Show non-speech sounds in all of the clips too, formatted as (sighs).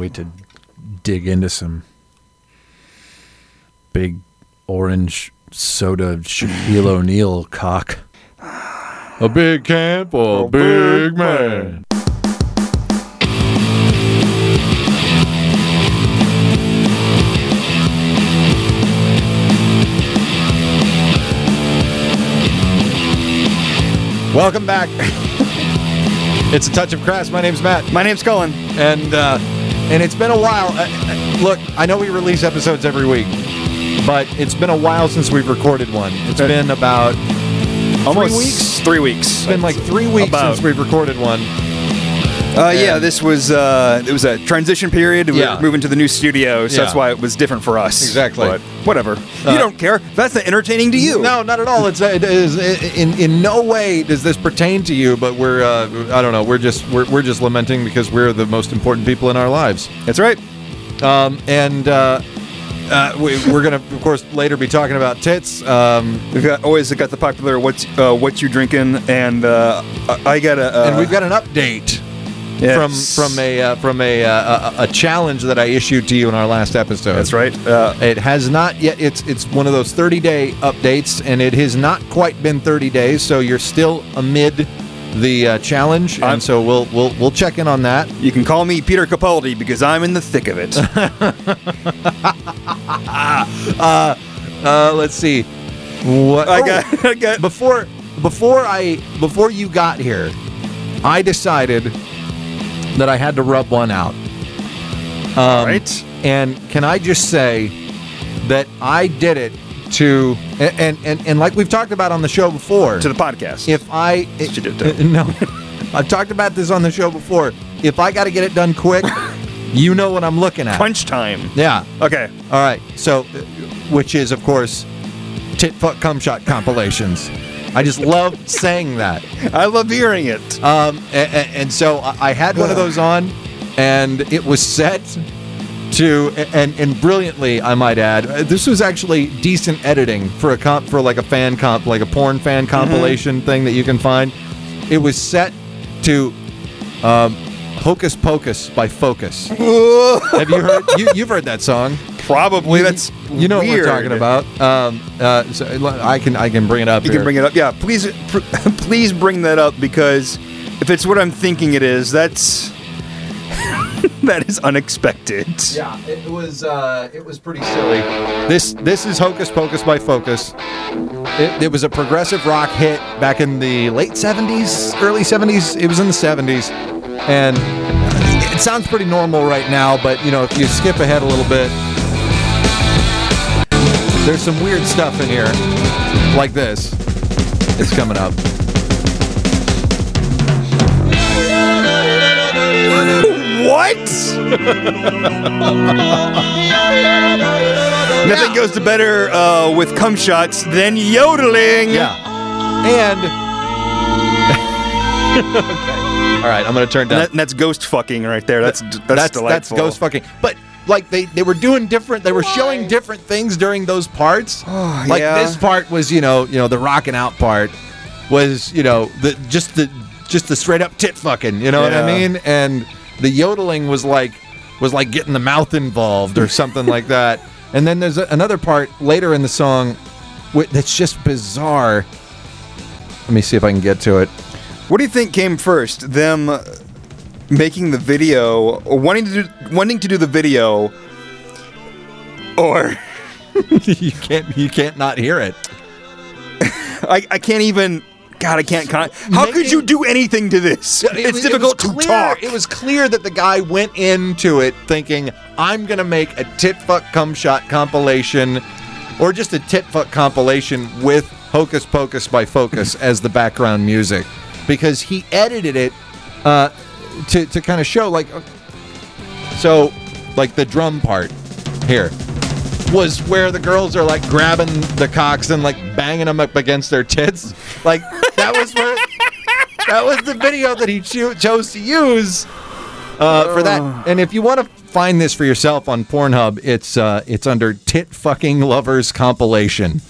wait to dig into some big orange soda Shaquille (laughs) O'Neal cock. A big camp for a big man. Welcome back. (laughs) it's a touch of crass. My name's Matt. My name's Cullen. and uh, and it's been a while. Uh, uh, look, I know we release episodes every week, but it's been a while since we've recorded one. It's been about Almost weeks? Three weeks. it's been like three weeks About. since we've recorded one. Uh, yeah, this was uh, it was a transition period. We Yeah. were moving to the new studio, so that's why it was different for us. Exactly. But whatever. Uh, you don't care. That's not entertaining to you. No, not at all. It's it is in in no way does this pertain to you. But we're uh, I don't know. We're just we're, we're just lamenting because we're the most important people in our lives. That's right. Um, and uh, uh, we, we're gonna of course later be talking about tits. Um, We've got always got the popular what's uh, what you drinking, and uh, I I got a uh, and we've got an update. Yes. from from a uh, from a, uh, a a challenge that I issued to you in our last episode. That's right. Uh, It has not yet. It's it's one of those 30 day updates, and it has not quite been 30 days. So you're still amid the uh, challenge, and I'm- so we'll we'll we'll check in on that. you can call me Peter Capaldi because I'm in the thick of it. (laughs) (laughs) Uh, let's see. What I oh, got. I got. before before I before you got here, I decided that I had to rub one out. Um, right. And can I just say that I did it to and and, and like we've talked about on the show before. To the podcast. if I what you did to. (laughs) no, I've talked about this on the show before. If I got to get it done quick, (laughs) you know what I'm looking at. Punch time. Yeah. Okay. All right. So, uh, which is of course, tit fuck cum shot compilations. I just love saying that. I love hearing it. Um, and, and so I had one of those on, and it was set to and and brilliantly, I might add. uh, This was actually decent editing for a comp for like a fan comp, like a porn fan compilation thing that you can find. It was set to um, "Hocus Pocus" by Focus. (laughs) Have you heard? You, you've heard that song. Probably. That's you know weird. what we're talking about. Um, uh, so I can I can bring it up. You here. can bring it up. Yeah, please, pr- (laughs) please bring that up because if it's what I'm thinking it is, that's (laughs) that is unexpected. Yeah, it was uh, it was pretty silly. This this is Hocus Pocus by Focus. It, it was a progressive rock hit back in the late '70s, early '70s. It was in the '70s, and it sounds pretty normal right now. But you know, if you skip ahead a little bit, there's some weird stuff in here, like this. It's coming up. What? (laughs) Nothing goes to better uh, with cum shots than yodeling. Yeah, and (laughs) okay. All right, I'm gonna turn And, down. that, and that's ghost fucking right there. That's that's, that's that's ghost fucking. But like they they were doing different. They were showing different things during those parts. (sighs) Oh, like yeah. this part was you know you know the rocking out part was you know the just the just the straight up tit fucking. You know what I mean? And the yodeling was like was like getting the mouth involved or something like (laughs) that. And then there's a, another part later in the song that's just bizarre. Let me see if I can get to it. What do you think came first? Them making the video, or wanting to do, wanting to do the video, or (laughs) you can't you can't not hear it. (laughs) I, I can't even. God, I can't. Con- How could you do anything to this? It it's was- difficult it was to talk. It was clear that the guy went into it thinking, I'm going to make a tit fuck cum shot compilation or just a tit fuck compilation with Hocus Pocus by Focus as the background music because he edited it uh, to, to kind of show, like, so, like the drum part here was where the girls are like grabbing the cocks and like banging them up against their tits. Like that was where that was the video that he cho- chose to use uh, for that. And if you want to find this for yourself on Pornhub, it's uh, it's under "Tit Fucking Lovers Compilation."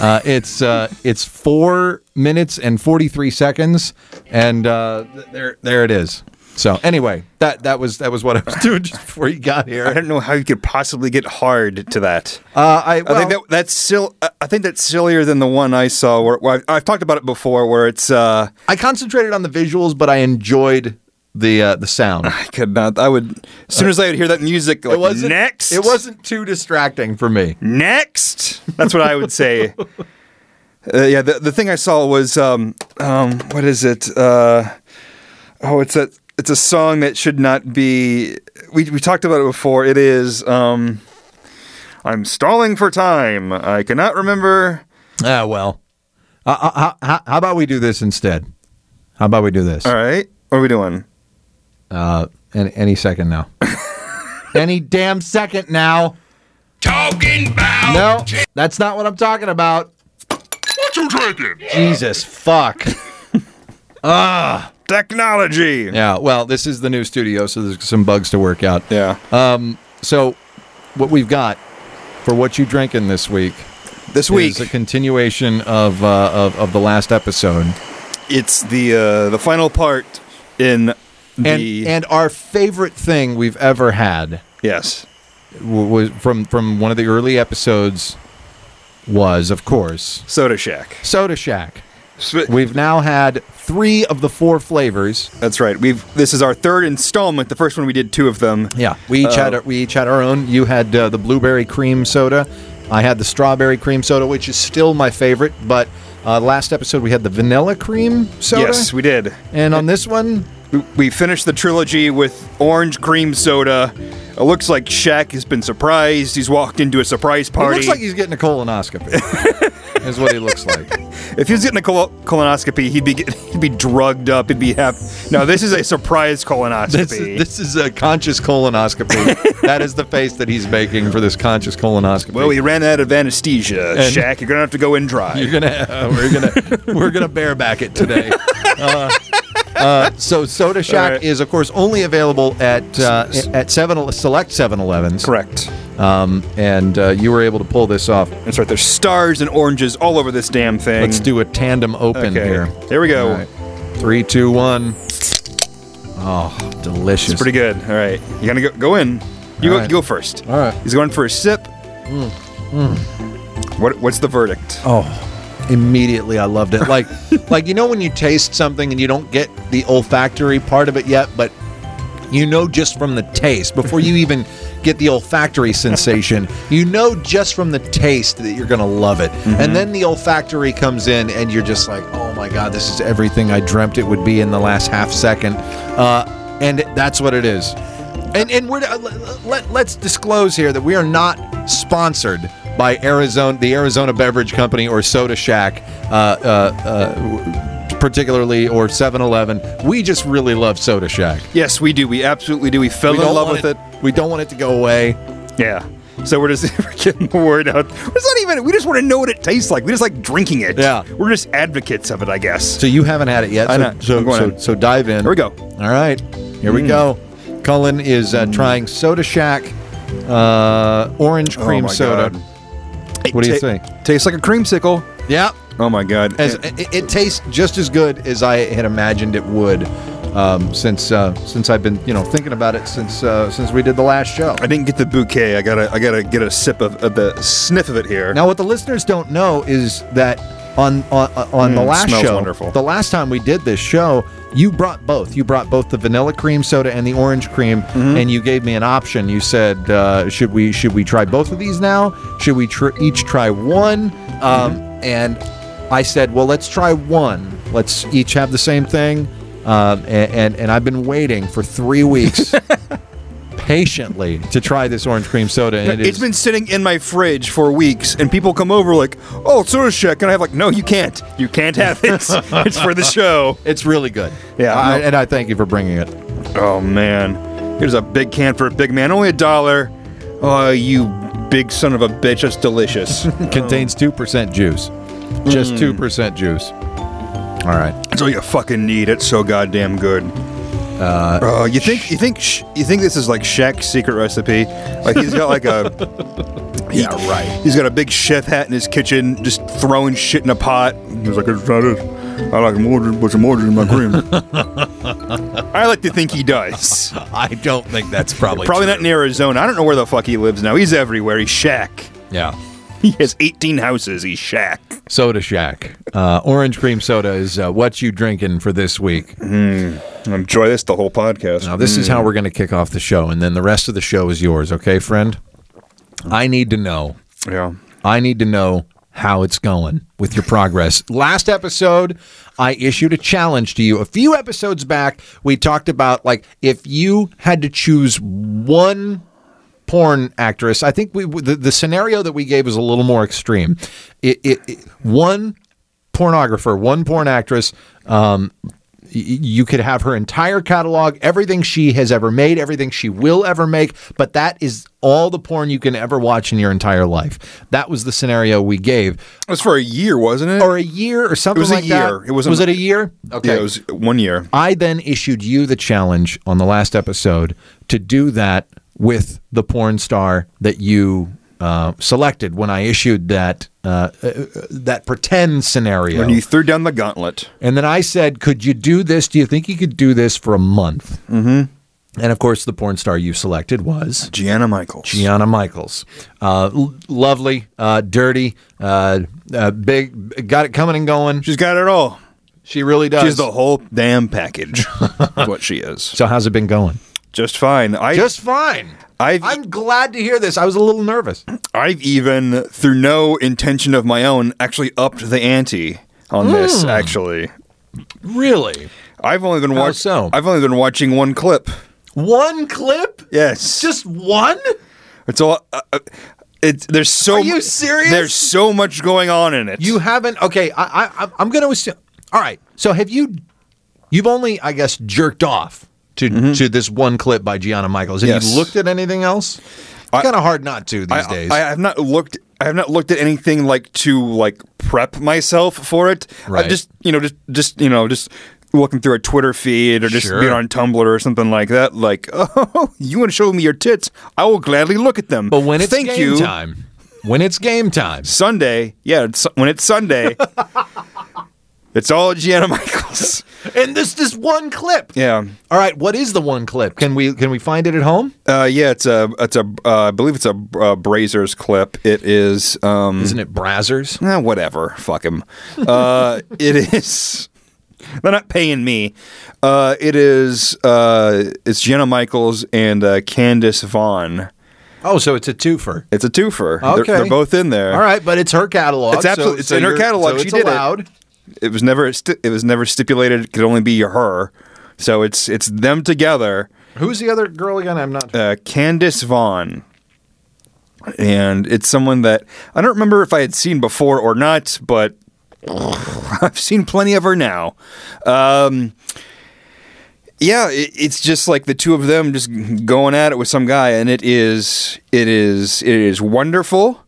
Uh, it's uh, it's four minutes and forty three seconds, and uh, th- there there it is. So anyway, that that was that was what I was (laughs) doing just before you got here. I don't know how you could possibly get hard to that. Uh, I, well, I think that that's still. I think that's sillier than the one I saw. Where, where I've, I've talked about it before, where it's. uh I concentrated on the visuals, but I enjoyed the uh, the sound. I could not. I would. As soon as I would hear that music, like, It wasn't next. It wasn't too distracting for me. next. That's what I would say. (laughs) Uh, yeah, the the thing I saw was um um what is it? Uh, oh, it's a it's a song that should not be. We we talked about it before. It is um. I'm stalling for time. I cannot remember. Ah, well. Uh, uh, how, how about we do this instead? How about we do this? All right, what are we doing? Uh, any, any second now. (laughs) any damn second now. Talking about No, that's not what I'm talking about. what you drinking? Jesus, fuck. (laughs) Technology. Yeah, well, this is the new studio, so there's some bugs to work out. Yeah. Um, so, what we've got for what you drinking this week this week is a continuation of uh, of, of the last episode, it's the uh, the final part in and the and our favorite thing we've ever had yes. was from from one of the early episodes was, of course, Soda Shaq. Soda Shaq. We've now had three of the four flavors. That's right. We've this is our third installment. The first one we did two of them. Yeah, we each had Uh, our, we each had our own. You had uh, the blueberry cream soda. I had the strawberry cream soda, which is still my favorite. But uh, last episode we had the vanilla cream soda. Yes, we did. and on this one, We, finished the trilogy with orange cream soda. It looks like Shaq has been surprised. He's walked into a surprise it party. looks like he's getting a colonoscopy. (laughs) is what he looks like. if he was getting a col- colonoscopy, he'd be get, he'd be drugged up. He'd be happy. No, this is a surprise colonoscopy. This is, this is a conscious colonoscopy. (laughs) that is the face that he's making for this conscious colonoscopy. well, we ran out of anesthesia. And- Shaq, you're gonna have to go in dry. You're gonna, uh, we're gonna, we're gonna (laughs) bareback it today. Uh, uh, so Soda Shaq right. is, of course, only available at uh, at seven select 7-Elevens. Correct. Um, and uh, you were able to pull this off. That's right. There's stars and oranges all over this damn thing. Let's do a tandem open Okay. here. Here we go. Right. Three, two, one. Oh, delicious. It's pretty good. All right, you gonna go, go in. You go, right. you go first. All right. He's going for a sip. What what's the verdict? Oh, immediately I loved it. Like, (laughs) like you know when you taste something and you don't get the olfactory part of it yet, but you know just from the taste before you even get the olfactory sensation, (laughs) you know just from the taste that you're gonna love it. And then the olfactory comes in, and you're just like, oh my god, this is everything I dreamt it would be in the last half second. Uh, and that's what it is. And and we're uh, let, let, let's disclose here that we are not sponsored by Arizona, the Arizona Beverage Company, or Soda Shaq, uh, uh, uh, particularly, or 7-Eleven. We just really love Soda Shaq. Yes, we do. We absolutely do. We fell We in don't love want with it. We don't want it to go away. Yeah. So we're just (laughs) we're getting the word out. It's not even. We just want to know what it tastes like. We just like drinking it. Yeah. We're just advocates of it, I guess. So you haven't had it yet. I So, know. so, I'm going so, in. so dive in. Here we go. All right, here we go. Cullen is uh, trying Soda Shaq uh, orange cream oh my soda. God. What do you Ta- think? Tastes like a creamsicle. Yeah, Oh my god. as Eh, it, it tastes just as good as I had imagined it would. Um, since uh, since I've been you know thinking about it since uh, since we did the last show. I didn't get the bouquet. I gotta I gotta get a sip of, of the sniff of it here. Now, what the listeners don't know is that on on, on the Mm, last show, wonderful. the last time we did this show, you brought both. You brought both the vanilla cream soda and the orange cream, Mm-hmm. and you gave me an option. You said, uh, "Should we should we try both of these now? Should we tr- each try one?" Um, Mm-hmm. and I said, "Well, let's try one. Let's each have the same thing." Um, and, and and I've been waiting for three weeks. (laughs) Patiently to try this orange cream soda, and it it's is been sitting in my fridge for weeks, and people come over like, "Oh, soda Shaq," and I have like, "No, you can't. You can't have it. (laughs) it's for the show." It's really good. Yeah, I, and I thank you for bringing it. Oh man, here's a big can for a big man, only a dollar. Oh, you big son of a bitch! That's delicious. (laughs) Contains two percent juice, just Mm. two percent juice. All right. That's all you fucking need. It's so goddamn good. Uh, you think you think sh- you think this is like Shaq's secret recipe? Like he's got like a (laughs) yeah right. He's got a big chef hat in his kitchen, just throwing shit in a pot. He's like, it's not it. I like more put some more in my cream. (laughs) I like to think he does. (laughs) I don't think that's probably Probably true. not in Arizona. I don't know where the fuck he lives now. He's everywhere. He's Shaq. Yeah. He has 18 houses. He's Shaq. Soda Shaq. Uh, orange cream soda is uh, what you drinking for this week. Enjoy this the whole podcast. Now, this is how we're going to kick off the show, and then the rest of the show is yours, okay, friend? I need to know. Yeah. I need to know how it's going with your progress. Last episode, I issued a challenge to you. A few episodes back, we talked about like if you had to choose one porn actress. I think we the, the scenario that we gave was a little more extreme. It, it, it one pornographer, one porn actress. Um, you could have her entire catalog, everything she has ever made, everything she will ever make, but that is all the porn you can ever watch in your entire life. That was the scenario we gave, It was for a year, wasn't it? or a year, or something It was a year. that. It wasn't- was it a year? Okay, Yeah, it was one year. I then issued you the challenge on the last episode to do that with the porn star that you uh, selected when I issued that uh, uh, that pretend scenario. When you threw down the gauntlet. and then I said, "Could you do this? Do you think you could do this for a month?" Mm-hmm. And of course, the porn star you selected was Gianna Michaels. Gianna Michaels. Uh, l- lovely, uh, dirty, uh, uh, big, got it coming and going. She's got it all. She really does. She's the whole damn package. What she is. (laughs) so how's it been going? Just fine. I Just fine. I've I'm glad to hear this. I was a little nervous. I've even through no intention of my own actually upped the ante on this actually. Really? I've only been watching so? I've only been watching one clip. One clip? Yes. Just one? it's all uh, uh, it's there's so Are you serious? There's so much going on in it. You haven't? Okay, I, I, I'm- I'm going to assume. All right. So have you? You've only, I guess, jerked off to mm-hmm. to this one clip by Gianna Michaels. Have Yes. you looked at anything else? It's kind of hard not to these I, days. I have not looked. I have not looked at anything like to like prep myself for it. Right. I just you know just just you know just looking through a Twitter feed or just Sure. being on Tumblr or something like that. Like, (laughs) oh, you want to show me your tits? I will gladly look at them. but when it's thank game you. time, when it's game time, Sunday, yeah, it's, when it's Sunday, (laughs) it's all Gianna Michaels. (laughs) and this this one clip. Yeah. All right. What is the one clip? Can we can we find it at home? Uh, yeah, it's a, it's a, uh, I believe it's a uh, Brazzers clip. It is, um, Isn't it Brazzers? Eh, whatever. Fuck him. Uh, it (laughs) is. They're not paying me. Uh, it is. Uh, it's Gianna Michaels and uh, Candace Von. Oh, so it's a twofer. It's a twofer. They're, Okay. they're both in there. All right, but it's her catalog. It's absolute- so- it's so in her you're- catalog. so She it's did it. allowed. It was never. Sti- it was never stipulated. It could only be her. So it's it's them together. Who's the other girl again? I'm not. Uh, Candace Von. And it's someone that I don't remember if I had seen before or not, but (laughs) I've seen plenty of her now. Um, yeah, it, it's just like the two of them just going at it with some guy, and it is it is it is wonderful.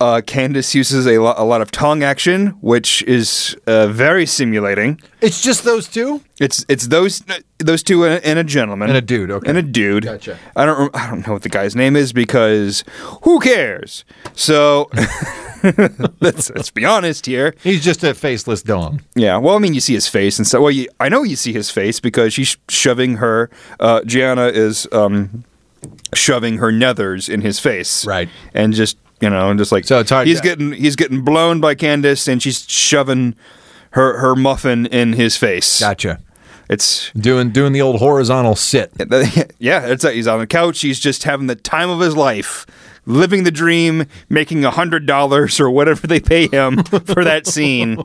Uh, Candace uses a, lo- a lot of tongue action, which is uh, very simulating. It's just those two. It's it's those those two and a, and a gentleman And a dude, okay. and a dude. Gotcha. I don't rem- I don't know what the guy's name is because who cares? So (laughs) let's let's be honest here. He's just a faceless dong. Yeah. Well, I mean, you see his face and so. Well, you, I know you see his face because she's shoving her. Uh, Gianna is um, shoving her nethers in his face. Right. And just you know, and just like So it's hard He's to- getting he's getting blown by Candace, and she's shoving her her muffin in his face. Gotcha. It's Doing doing the old horizontal sit. (laughs) yeah, it's he's on the couch. He's just having the time of his life, living the dream, making a hundred dollars or whatever they pay him (laughs) for that scene.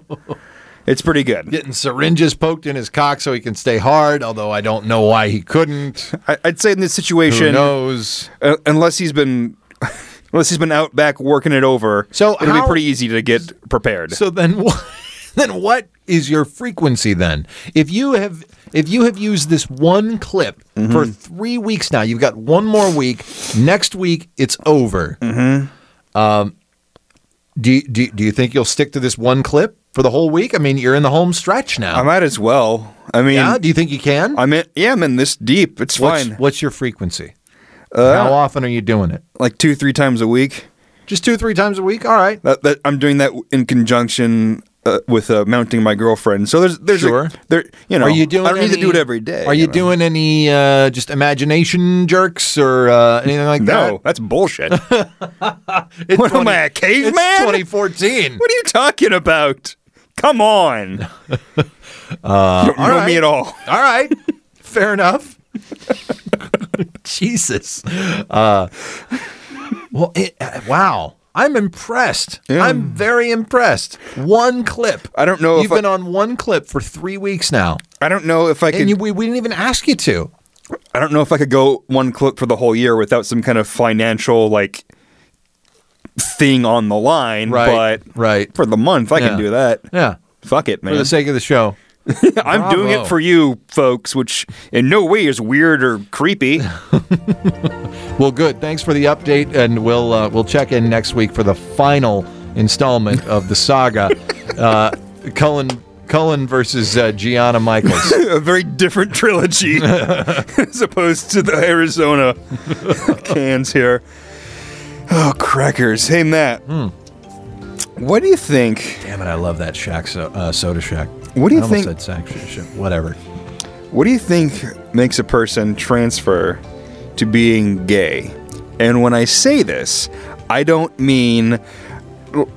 It's pretty good. Getting syringes poked in his cock so he can stay hard. Although I don't know why he couldn't. I, I'd say in this Who situation, knows? uh, unless he's been unless he's been out back working it over, So it'll how- be pretty easy to get prepared. So then, (laughs) what, then what is your frequency then? If you have if you have used this one clip Mm-hmm. for three weeks now, you've got one more week. Next week, it's over. Mm-hmm. Um, do, you- do do you think you'll stick to this one clip for the whole week? I mean, you're in the home stretch now. I might as well. I mean, yeah. Do you think you can? I'm in. Yeah, I'm in this deep. It's what's, fine. What's your frequency? How often are you doing it? Like two, three times a week. Just two, three times a week. All right. That, that I'm doing that in conjunction uh, with uh, mounting my girlfriend. So there's there's Sure. a, there you know Are you doing? I don't need to do it every day. Are you know? doing any uh, just imagination jerks or uh, anything like that? No, that's bullshit. (laughs) what? It's am 20 I, a caveman? It's 2014. What are you talking about? Come on. (laughs) you don't know right. me at all. All right, fair enough. (laughs) Jesus. Uh, well, it, uh, wow. I'm impressed. I'm very impressed. One clip. I don't know if You've I- been on one clip for three weeks now, I don't know if I could. and you, we, we didn't even ask you to. I don't know if I could go one clip for the whole year without some kind of financial like thing on the line. Right, But right. for the month, I Yeah. can do that. Yeah, Fuck it, man. for the sake of the show. (laughs) I'm doing it for you, folks, which in no way is weird or creepy. (laughs) Well, good. Thanks for the update, and we'll uh, we'll check in next week for the final installment of the saga, (laughs) uh, Cullen Cullen versus uh, Gianna Michaels. a very different trilogy as opposed to the Arizona cans here. Oh, crackers. Hey, Matt. Hmm. What do you think? Damn it! I love that Shaq so, uh, Soda Shaq. What do you I think- Said Shaq, Shaq, whatever. What do you think makes a person transfer to being gay? And when I say this, I don't mean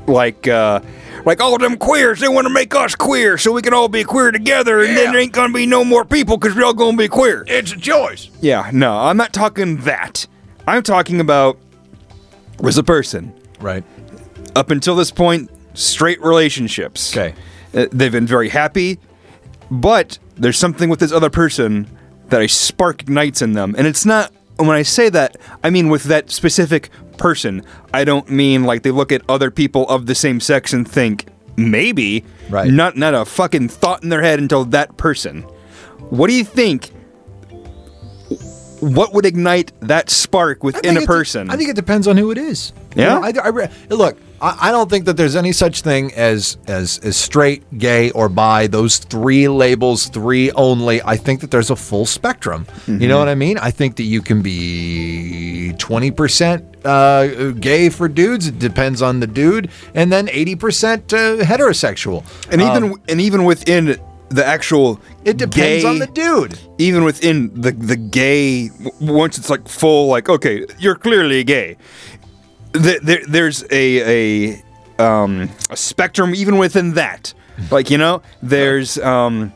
like uh, like all them queers. They want to make us queer so we can all be queer together, and then there ain't gonna be no more people because we're all gonna be queer. It's a choice. Yeah, no, I'm not talking that. I'm talking about was a person Right. up until this point straight relationships. Okay. Uh, they've been very happy, but there's something with this other person that a spark ignites in them, and it's not. When I say that, I mean with that specific person. I don't mean like they look at other people of the same sex and think maybe. Right. Not not a fucking thought in their head until that person. What do you think? What would ignite that spark within a person? I think it depends on who it is. You Yeah? know, I, I re- look, I, I don't think that there's any such thing as as as straight, gay, or bi. Those three labels, three only. I think that there's a full spectrum. You Mm-hmm. know what I mean? I think that you can be twenty percent uh, gay for dudes. It depends on the dude, and then eighty percent uh, heterosexual. and even Um, and even within the actual it depends gay- on the dude. even within the the gay once it's like full like okay you're clearly gay th- there, there's a a um a spectrum even within that like you know there's um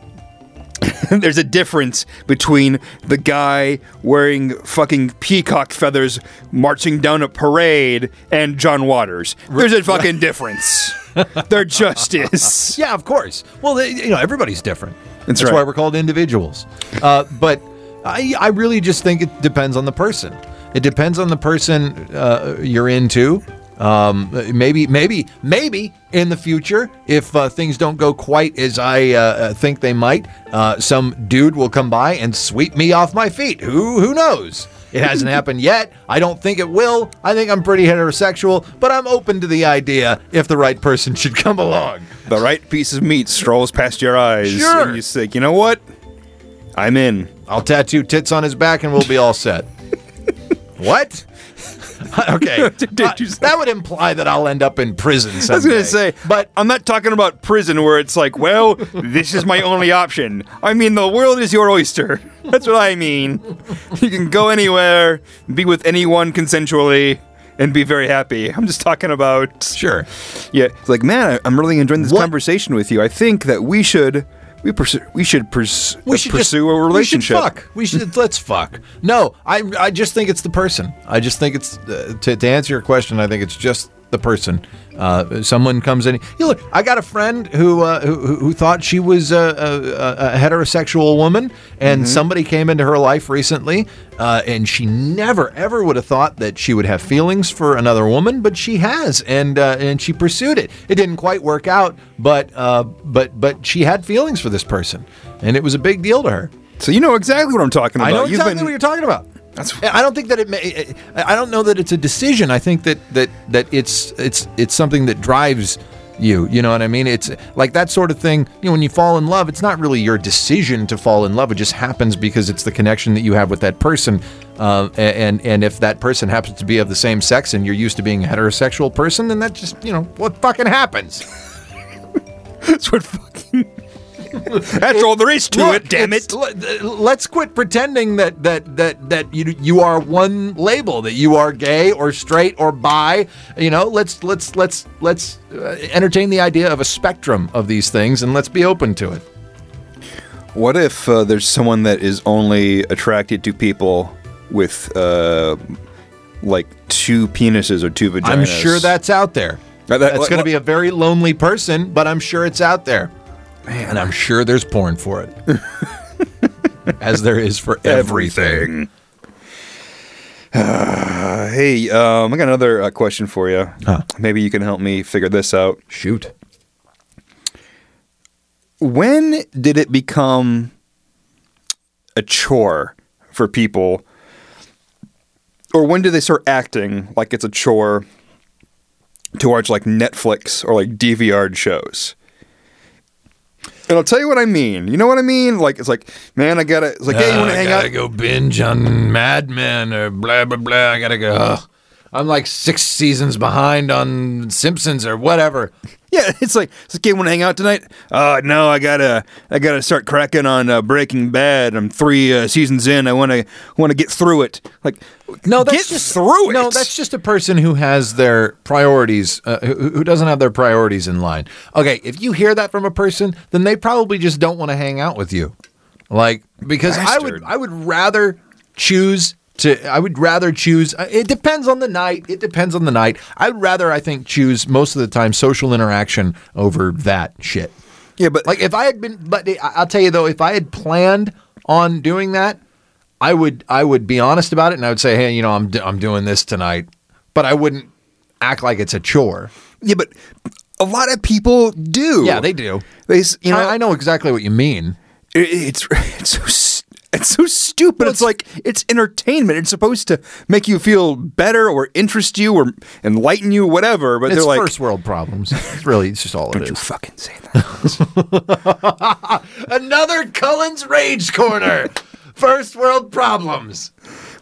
(laughs) there's a difference between the guy wearing fucking peacock feathers marching down a parade and John Waters. There's a fucking difference. (laughs) (laughs) there just is. Yeah, of course. Well, they, you know, everybody's different. That's why right. we're called individuals. Uh, but I, I really just think it depends on the person. It depends on the person uh, you're into. Um, maybe, maybe, maybe in the future, if uh, things don't go quite as I uh, think they might, uh, some dude will come by and sweep me off my feet. Who who knows? It hasn't happened yet. I don't think it will. I think I'm pretty heterosexual, but I'm open to the idea if the right person should come along. The right piece of meat strolls past your eyes. Sure. And you say, you know what? I'm in. I'll tattoo tits on his back and we'll be all set. (laughs) what? (laughs) okay. (laughs) Did Uh, you say- that would imply that I'll end up in prison I was going to say, but I'm not talking about prison where it's like, well, this is my only option. I mean, the world is your oyster. (laughs) That's what I mean. You can go anywhere, be with anyone consensually, and be very happy. I'm just talking about. sure. Yeah, it's like, man, I'm really enjoying this What- conversation with you. I think that we should. We, pursue, we should, pers- We should just- pursue a relationship. We should fuck. We should let's fuck. No, I I just think it's the person. I just think it's uh, to to answer your question. I think it's just the person. Uh, someone comes in. You look. I got a friend who uh, who, who- thought she was a, a, a heterosexual woman, and somebody came into her life recently, uh, and she never ever would have thought that she would have feelings for another woman, but she has, and uh, and she pursued it. It didn't quite work out, but uh, but but she had feelings for this person, and it was a big deal to her. So you know exactly what I'm talking about. I know exactly been- what you're talking about. That's- I don't think that it. May, I don't know that it's a decision. I think that that that it's it's it's something that drives you. You know what I mean? It's like that sort of thing. You know, when you fall in love, it's not really your decision to fall in love. It just happens because it's the connection that you have with that person. Uh, and and if that person happens to be of the same sex and you're used to being a heterosexual person, then that just you know what fucking happens. (laughs) That's what fucking. That's all there is to Look, it. Damn it. le- Let's quit pretending that that that that you you are one label that you are gay or straight or bi. You know, let's let's let's let's uh, entertain the idea of a spectrum of these things and let's be open to it. What if uh, there's someone that is only attracted to people with uh, like two penises or two vaginas? I'm sure that's out there. That- that- That's what- going to be a very lonely person, but I'm sure it's out there. And I'm sure there's porn for it. (laughs) As there is for everything. Uh, (sighs) hey, um, I got another uh, question for you. Huh. Maybe you can help me figure this out. Shoot. When did it become a chore for people? Or when did they start acting like it's a chore to watch like Netflix or like DVR shows? And I'll tell you what I mean. You know what I mean? Like it's like, man, I gotta. It's like, hey, you want to hang out? Uh, go binge on Mad Men or blah blah blah. I gotta go. ugh. I'm like six seasons behind on Simpsons or whatever. Yeah, (laughs) it's like, like, hey, want to hang out tonight? Uh, no, I gotta, I gotta start cracking on uh, Breaking Bad. I'm three uh, seasons in. I want to, want to get through it. Like, No, that's get just through it. No, that's just a person who has their priorities, uh, who, who doesn't have their priorities in line. Okay, if you hear that from a person, then they probably just don't want to hang out with you. Like because I would, I would rather choose to. I would rather choose. uh, It depends on the night. It depends on the night. I'd rather, I think, choose most of the time social interaction over that shit. yeah, but Like if I had been, but I'll tell you though, if I had planned on doing that, I would I would be honest about it and I would say, hey, you know, I'm I'm doing this tonight, but I wouldn't act like it's a chore. yeah, but a lot of people do. Yeah, they do. They, you know, I, I know exactly what you mean. it- it's (laughs) it's so it's so stupid. it's like it's entertainment. It's supposed to make you feel better or interest you or enlighten you, whatever. But It's they're like, first world problems. It's really, it's just all it don't you is. fucking say that. (laughs) Another Cullen's Rage Corner. First world problems.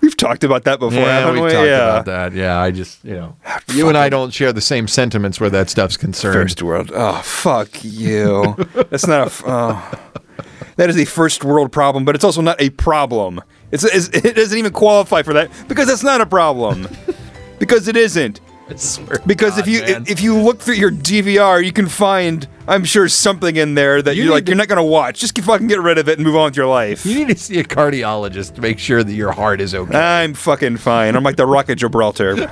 We've talked about that before. Yeah, haven't we've we? talked yeah. about that. Yeah, I just, you know, ah, you and I don't share the same sentiments where that stuff's concerned. First world. Oh, fuck you. (laughs) That's not a. f- Oh. That is a first world problem, but it's also not a problem. It's, it's it doesn't even qualify for that because that's not a problem. (laughs) because it isn't. (laughs) Because if you man. if you look through your DVR, you can find I'm sure something in there that You are like to- you're not gonna watch. Just fucking get rid of it and move on with your life. You need to see a cardiologist to make sure that your heart is okay. I'm fucking fine. I'm like the Rock of Gibraltar.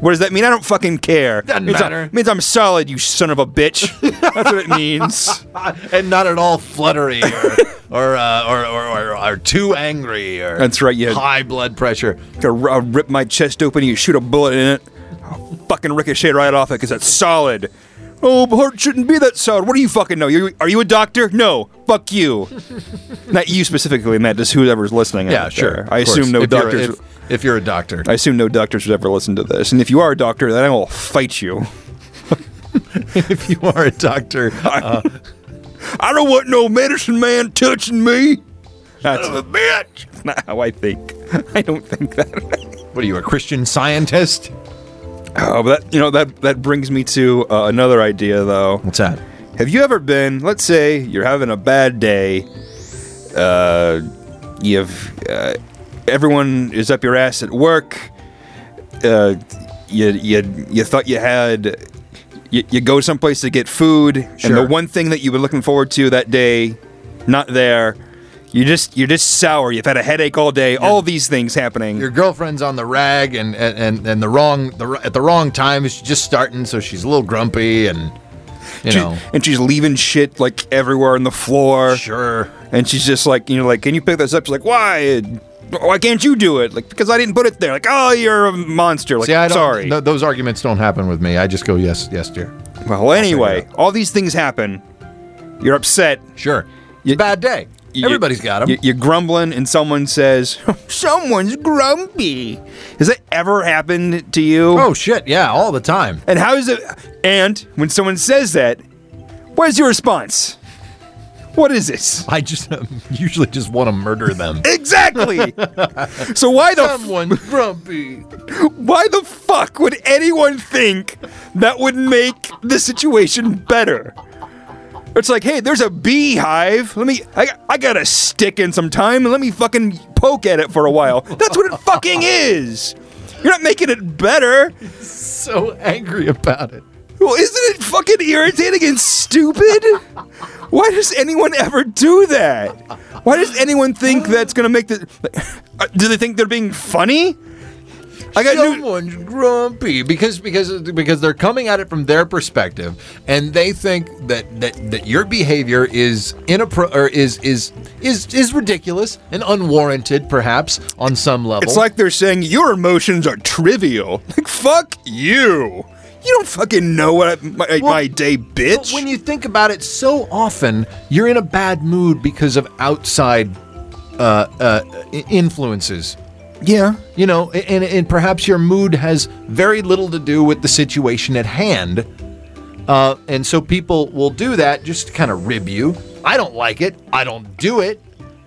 what does that mean? I don't fucking care. Doesn't means matter. I, means I'm solid, you son of a bitch. That's what it means. (laughs) and not at all fluttery or or, uh, or, or, or or too angry or That's right, yeah. high blood pressure. I'll I'll rip my chest open and you shoot a bullet in it. I'll fucking ricochet right off it because it's solid. Oh, but heart shouldn't be that solid. What do you fucking know? You, are you a doctor? No. Fuck you. (laughs) Not you specifically, Matt. Just whoever's listening. Yeah, out sure. there. of I course. assume no if you're- doctors. if, if you're a doctor, I assume no doctors would ever listen to this. And if you are a doctor, then I will fight you. (laughs) if you are a doctor, (laughs) uh, I don't want no medicine man touching me. That's a bitch. Not how I think. (laughs) I don't think that. what are you, a Christian scientist? Oh, but that, you know that that brings me to uh, another idea, though. What's that? Have you ever been? Let's say you're having a bad day. Uh, you've uh, everyone is up your ass at work. Uh, you you you thought you had. You, you go someplace to get food, and the one thing that you were looking forward to that day, not there. You just you're just sour. You've had a headache all day. All these things happening. Your girlfriend's on the rag and and, and, and the wrong the at the wrong time. She's just starting, so she's a little grumpy and you She- know. and she's leaving shit like everywhere on the floor. Sure. And she's just like, you know, like, can you pick this up? She's like, why? Why can't you do it? Like, because I didn't put it there. Like, oh, you're a monster. Like, See, I don't, sorry. th- those arguments don't happen with me. I just go yes, yes, dear. well, anyway, all these things happen. You're upset. Sure. You- bad day. You- Everybody's got them. you- You're grumbling, and someone says, (laughs) "Someone's grumpy." Has that ever happened to you? oh shit! Yeah, all the time. And how is it? And when someone says that, what is your response? What is this? I just (laughs) usually just want to murder them. (laughs) Exactly. so why the f- grumpy. Why the fuck would anyone think that would make the situation better. It's like, hey, there's a beehive. Let me, I, I got a stick in some time, and let me fucking poke at it for a while. That's what it fucking is. You're not making it better. (laughs) So angry about it. Well, isn't it fucking irritating and stupid? Why does anyone ever do that? Why does anyone think that's gonna make the? Uh, Do they think they're being funny? I got new. Someone's grumpy because because because they're coming at it from their perspective, and they think that that, that your behavior is inappro- or is is is is ridiculous and unwarranted, perhaps on some level. It's like they're saying your emotions are trivial. (laughs) Like fuck you. You don't fucking know what I, my, Well, my day, But bitch. when you think about it, so often you're in a bad mood because of outside uh, uh, influences. yeah. You know, and, and perhaps your mood has very little to do with the situation at hand. Uh, and so people will do that just to kind of rib you. I don't like it. I don't do it.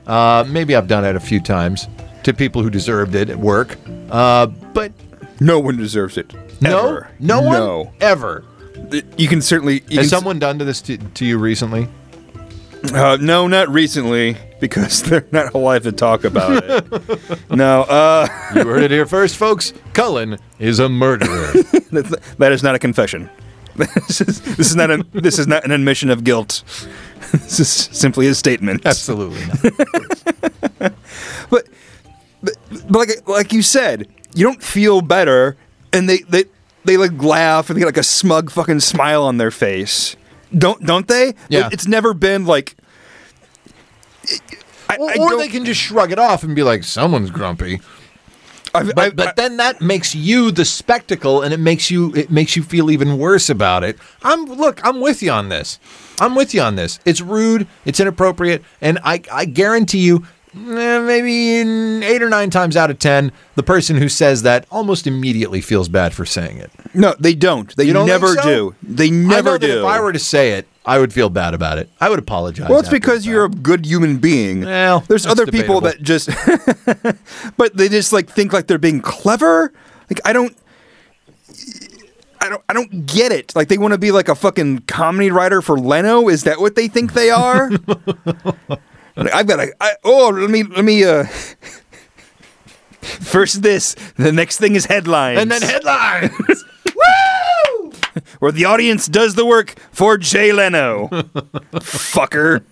Uh, maybe I've done it a few times to people who deserved it at work. Uh, but No one deserves it. No, Ever. no one No. ever. You can certainly. You can Has s- someone done to this to, to you recently? Uh, no, not recently, because (laughs) they're not alive to talk about it. (laughs) no, uh, You heard it here first, folks. Cullen is a murderer. (laughs) that's, that is not a confession. This is, this is not a this is not an admission of guilt. This is simply a statement. Absolutely not. But, but, but like like you said, you don't feel better, and they they they like laugh and they get like a smug fucking smile on their face. Don't don't they? Yeah. It- it's never been like. I, Or, I or they can just shrug it off and be like, "Someone's grumpy." I've- But, I've- but then that makes you the spectacle, and it makes you it makes you feel even worse about it. I'm look, I'm with you on this. I'm with you on this. It's rude, it's inappropriate, and I I guarantee you, Eh, maybe in eight or nine times out of ten, the person who says that almost immediately feels bad for saying it. No, they don't. They don't never so? do. They never do. If I were to say it, I would feel bad about it. I would apologize. well, it's because you're a good human being. Well, There's other people that just, (laughs) but they just like think like they're being clever. Like I don't, I don't, I don't get it. Like they want to be like a fucking comedy writer for Leno. Is that what they think they are? (laughs) I've got a. I, oh, let me let me. uh (laughs) First this, the next thing is headlines. and then headlines. (laughs) where the audience does the work for Jay Leno. (laughs) Fucker.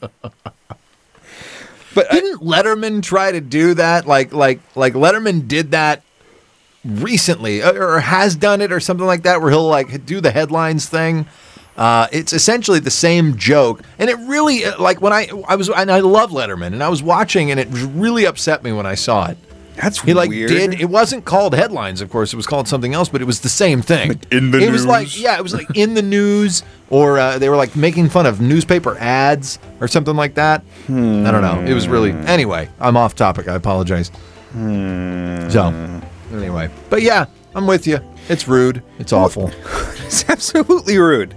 But Didn't Letterman try to do that? Like, like, like Letterman did that recently, or has done it, or something like that, where he'll like do the headlines thing. Uh, it's essentially the same joke, and it really uh, like when I I was and I love Letterman, and I was watching, and it really upset me when I saw it. that's He like weird. did it wasn't called headlines, of course. It was called something else, but it was the same thing. in the it was like yeah, it was like in the news, or uh, they were like making fun of newspaper ads or something like that. I don't know. It was really anyway. I'm off topic. I apologize. So anyway, but yeah, I'm with you. It's rude. It's awful. (laughs) It's absolutely rude.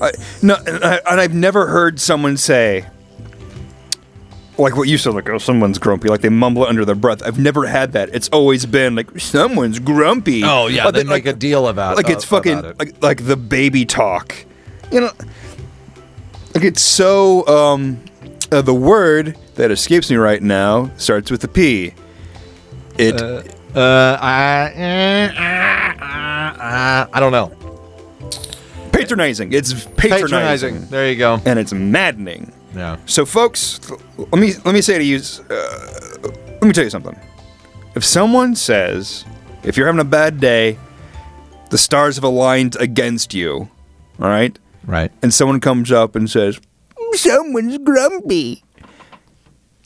I, no, and, I, and I've never heard someone say, like what you said, like, oh, someone's grumpy, like they mumble it under their breath. I've never had that. It's always been like, someone's grumpy. Oh yeah, Like, they like- make a deal about it. like uh, it's fucking it. like, like the baby talk you know like it's so um uh, the word that escapes me right now starts with a p it Uh, I, uh, uh, uh, I don't know. Patronizing it's patronizing, Patronizing. There you go. and it's maddening Yeah. so folks let me let me say to you uh, let me tell you something if someone says if you're having a bad day the stars have aligned against you all right Right. and someone comes up and says, Someone's grumpy.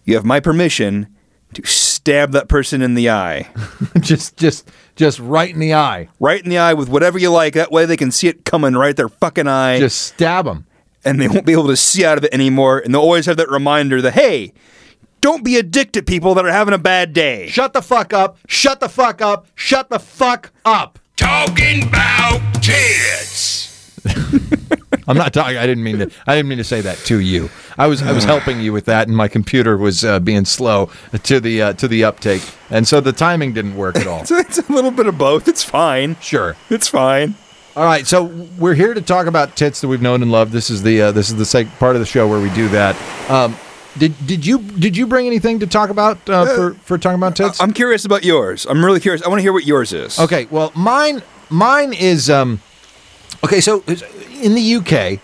You have my permission to stab that person in the eye. (laughs) just, just, just right in the eye. Right in the eye with whatever you like. That way they can see it coming right their fucking eye. Just stab them. and they won't be able to see out of it anymore. And they'll always have that reminder that, hey, don't be a dick to people that are having a bad day. Shut the fuck up. Shut the fuck up. Shut the fuck up. Talking about tits. (laughs) I'm not talking. I didn't mean to. I didn't mean to say that to you. I was. I was (sighs) helping you with that, and my computer was uh, being slow to the uh, to the uptake, and so the timing didn't work at all. (laughs) So it's a little bit of both. It's fine. Sure. It's fine. All right, so we're here to talk about tits that we've known and loved. This is the uh, this is the seg- part of the show where we do that. Um, did did you did you bring anything to talk about uh, for for talking about tits? I'm curious about yours. I'm really curious. I want to hear what yours is. Okay, well, mine mine is um, okay. So in the UK,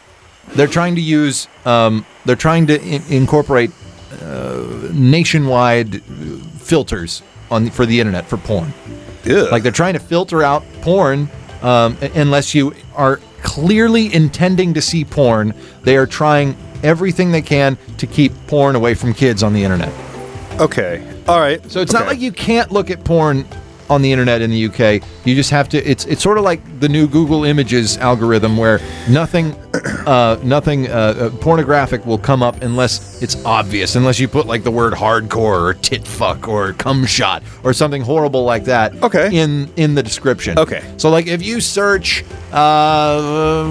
they're trying to use um, they're trying to in- incorporate uh, nationwide filters on for the internet for porn. Ugh. Like they're trying to filter out porn um, unless you are clearly intending to see porn. They are trying everything they can to keep porn away from kids on the internet. okay. All right. So it's not like you can't look at porn on the internet in the UK. You just have to. It's it's sort of like the new Google Images algorithm where nothing, (clears throat) uh, nothing uh, uh, pornographic will come up unless it's obvious. Unless you put like the word hardcore or tit fuck or cum shot or something horrible like that. Okay. In in the description. Okay. So like if you search, uh,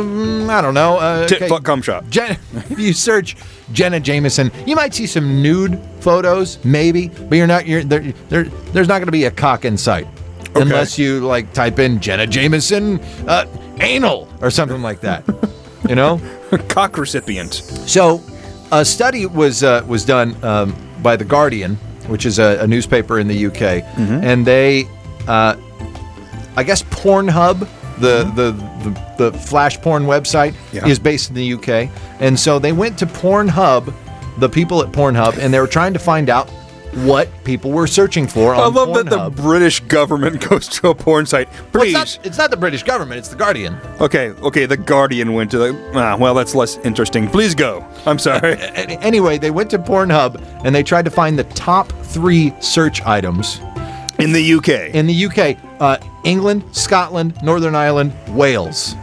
I don't know. Uh, Tit okay. fuck cum shot. Jen, (laughs) if you search Jenna Jameson, you might see some nude photos, maybe, but you're not. You're there. there there's not going to be a cock in sight unless you like type in Jenna Jameson uh, anal or something like that. you know. (laughs) Cock recipient. So, a study was uh, was done um, by the Guardian, which is a, a newspaper in the UK, and they, uh, I guess, Pornhub, the, the the the flash porn website, Yeah. is based in the UK, and so they went to Pornhub, the people at Pornhub, and they were trying to find out what people were searching for on I love that the British government (laughs) goes to a porn site. Well, it's, Please. not, it's not the British government; it's the Guardian. Okay, okay, the Guardian went to the. Ah, well, that's less interesting. Please go. I'm sorry. Anyway, they went to Pornhub and they tried to find the top three search items In the UK. in the UK: uh, England, Scotland, Northern Ireland, Wales.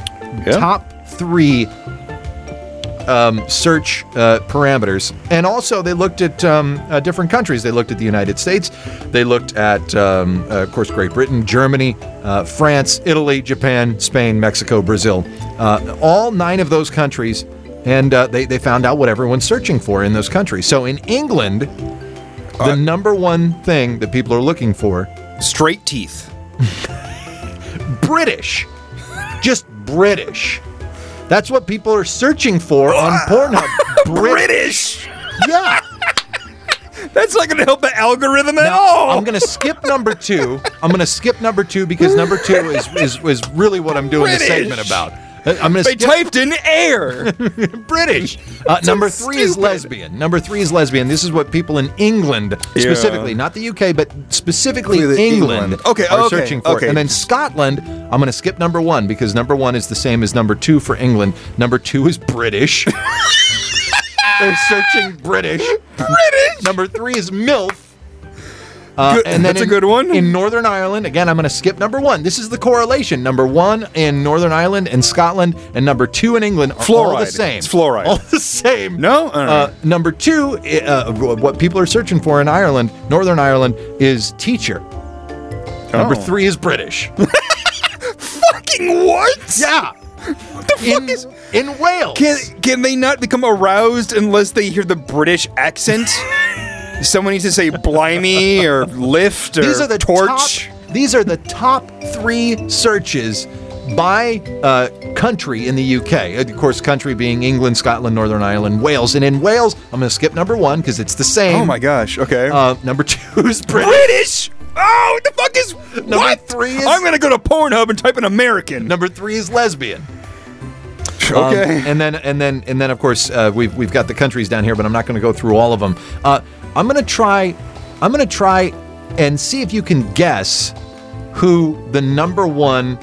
Yeah. Top three um, search uh, parameters, and also they looked at um, uh, different countries. They looked at the United States. They looked at, um, uh, of course, Great Britain, Germany, uh, France, Italy, Japan, Spain, Mexico, Brazil. Uh, all nine of those countries, and uh, they they found out what everyone's searching for in those countries. So in England, the number one thing that people are looking for Straight teeth. (laughs) British. Just British. That's what people are searching for on (laughs) Pornhub. British. Yeah. (laughs) That's not going to help the algorithm at Now, all. I'm going to skip number two. I'm going to skip number two because number two is, is, is really what I'm doing British. a segment about. Uh, I'm going to they skip typed in air. (laughs) British. Uh, number three is lesbian. Number three is lesbian. This is what people in England, specifically, not the UK, but specifically England, England. Okay, are okay, searching for. okay. And then Scotland, I'm going to skip number one because number one is the same as number two for England. Number two is British. (laughs) They're searching British. British. Number three is MILF. Uh, Good- that's a good one. In Northern Ireland, again, I'm going to skip number one. This is the correlation. Number one in Northern Ireland and Scotland, and number two in England are all the same. It's fluoride. All the same. No? Uh, number two, uh, what people are searching for in Ireland, Northern Ireland, is teacher. Number Oh. three is British. (laughs) Fucking what? yeah. What the fuck is. in Wales. Can, can they not become aroused unless they hear the British accent? (laughs) Someone needs to say blimey or lift or these are the torch. Top, these are the top three searches by uh, country in the UK. Of course, country being England, Scotland, Northern Ireland, Wales. And in Wales, I'm going to skip number one because it's the same. Oh my gosh. Okay. Uh, number two is British. British. Oh, what the fuck is Number what? three is- I'm gonna go to Pornhub and type in American. Number three is lesbian. Um, okay. and then and then and then of course uh, we've we've got the countries down here, but I'm not going to go through all of them. Uh, I'm going to try. I'm to try and see if you can guess who the number one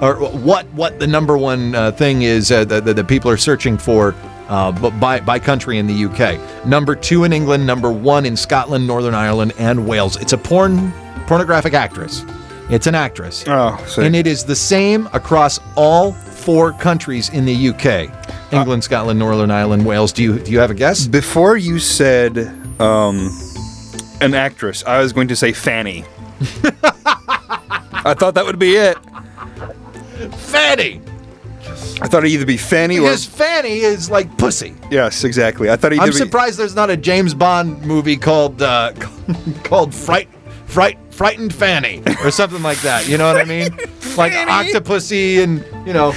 or what what the number one uh, thing is uh, that, that, people are searching for. Uh, by by country in the UK, number two in England, number one in Scotland, Northern Ireland, and Wales. It's a porn pornographic actress. It's an actress. Oh, sick. and it is the same across all four countries in the UK: England, Scotland, Northern Ireland, Wales. Do you do you have a guess? Before you said um, an actress, I was going to say Fanny. (laughs) I thought that would be it. Fanny, I thought it'd either be Fanny or because Fanny is like pussy. yes, exactly. I thought it'd I'm be surprised there's not a James Bond movie called uh, (laughs) called Fright Fright Frightened Fanny or something like that. You know what I mean? (laughs) like Fanny. Octopussy and you know.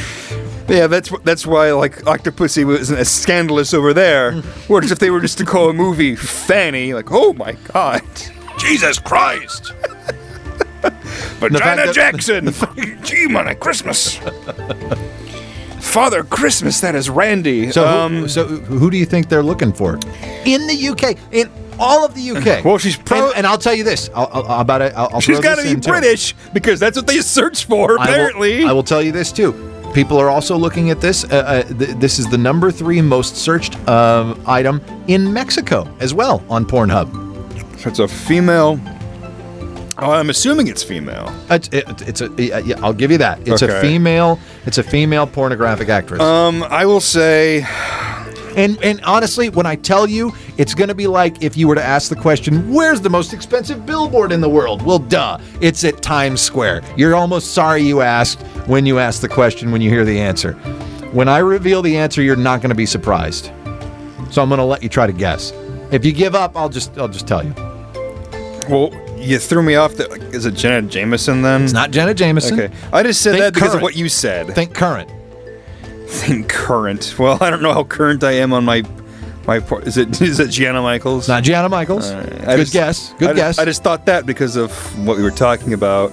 Yeah, that's that's why like Octopussy wasn't as scandalous over there. (laughs) Whereas if they were just to call a movie Fanny, like, oh my god, Jesus Christ! (laughs) fact Vagina that- Jackson! (laughs) Gee, money, Christmas! Father Christmas, that is Randy. So, um, who, so who do you think they're looking for in the UK? In all of the UK. Well, she's pro- and, and I'll tell you this. I'll, I'll, about it. I'll, I'll she's throw got to be in, too. British because that's what they search for. I will- Apparently, I will, tell you this too. People are also looking at this. Uh, uh, th- this is the number three most searched um, item in Mexico as well on Pornhub. So it's a female. Oh, I'm assuming it's female. It's, it, it's a. yeah, I'll give you that. It's a female. It's a female pornographic actress. Um, I will say, And and honestly, when I tell you, it's going to be like if you were to ask the question, "Where's the most expensive billboard in the world?" Well, duh, it's at Times Square. You're almost sorry you asked when you ask the question when you hear the answer. When I reveal the answer, you're not going to be surprised. So I'm going to let you try to guess. If you give up, I'll just I'll just tell you. well, you threw me off. The, is it Jenna Jameson then? It's not Jenna Jameson. Okay, I just said Think that because current. of what you said. Think current. Think current. Well, I don't know how current I am on my my. por- Is it (laughs) is it Gianna Michaels? Not Gianna Michaels. I Good just- guess. Good I guess. Just, I just thought that because of what we were talking about.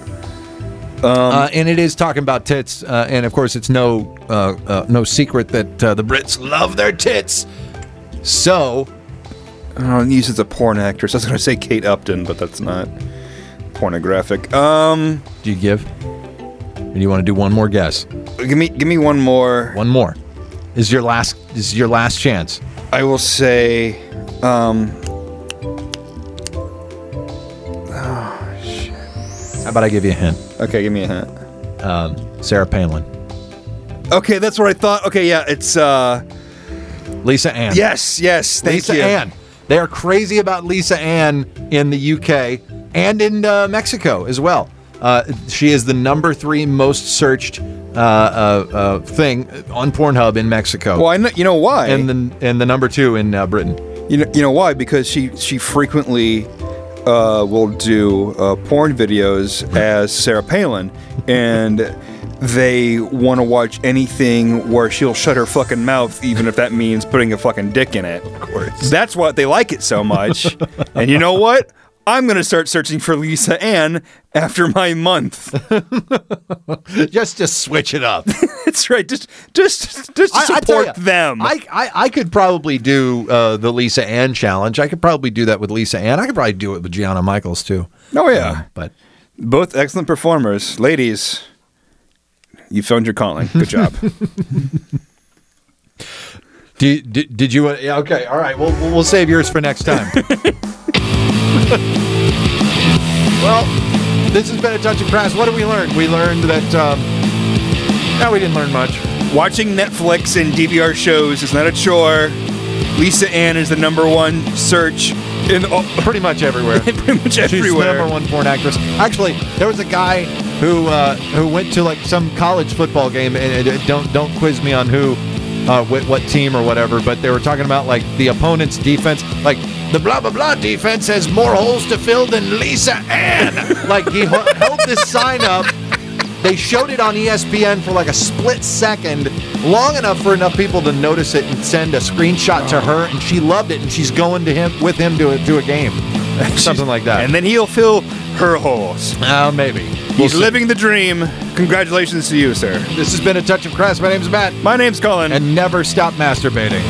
uh, and it is talking about tits, uh, and of course, it's no uh, uh, no secret that uh, the Brits love their tits. So, Oh, and used as a porn actress. I was going to say Kate Upton, but that's not pornographic. Um, do you give? Or do you want to do one more guess? give me give me one more. One more. Is your last is your last chance? I will say, um, oh, shit. How about I give you a hint? okay, give me a hint. Um, Sarah Palin, Okay, that's what I thought. Okay, yeah, it's uh, Lisa Ann. yes, yes, thank Lisa you. Lisa Ann. They are crazy about Lisa Ann in the UK and in uh, Mexico as well. Uh, she is the number three most searched uh, uh, uh, thing on Pornhub in Mexico, Well, I know, you know why, and the and the number two in uh, Britain. you know, you know why? Because she she frequently uh, will do uh, porn videos as Sarah Palin, and they want to watch anything where she'll shut her fucking mouth, even if that means putting a fucking dick in it. Of course. That's why they like it so much. and you know what? I'm gonna start searching for Lisa Ann after my month. (laughs) Just just switch it up. (laughs) That's right. Just just just to I- I tell support them. I, I I could probably do uh, the Lisa Ann challenge. I could probably do that with Lisa Ann. I could probably do it with Gianna Michaels too. oh yeah. Uh, but Both excellent performers. Ladies, you found your calling. Good job. (laughs) did, did, did you? Uh, yeah, okay, all right. We'll we'll we'll save yours for next time. Well, this has been a touch of crass. What did we learn? We learned that. Um, no, we didn't learn much. Watching Netflix and DVR shows is not a chore. Lisa Ann is the number one search in all, Pretty much everywhere. (laughs) pretty much She's the everywhere. number one porn actress. Actually, there was a guy who uh, who went to like some college football game, and uh, don't don't quiz me on who, uh, what, what team or whatever. But they were talking about like the opponent's defense, like the blah blah blah defense has more holes to fill than Lisa Ann. like he held this sign up. They showed it on ESPN for like a split second, long enough for enough people to notice it and send a screenshot to her, and she loved it, and she's going to him with him to a, to a game, (laughs) something like that. And then he'll fill her holes. Uh, maybe. We'll He's see. living the dream. Congratulations to you, sir. This has been a touch of crass. My name's Matt, My name's Cullen. and never stop masturbating.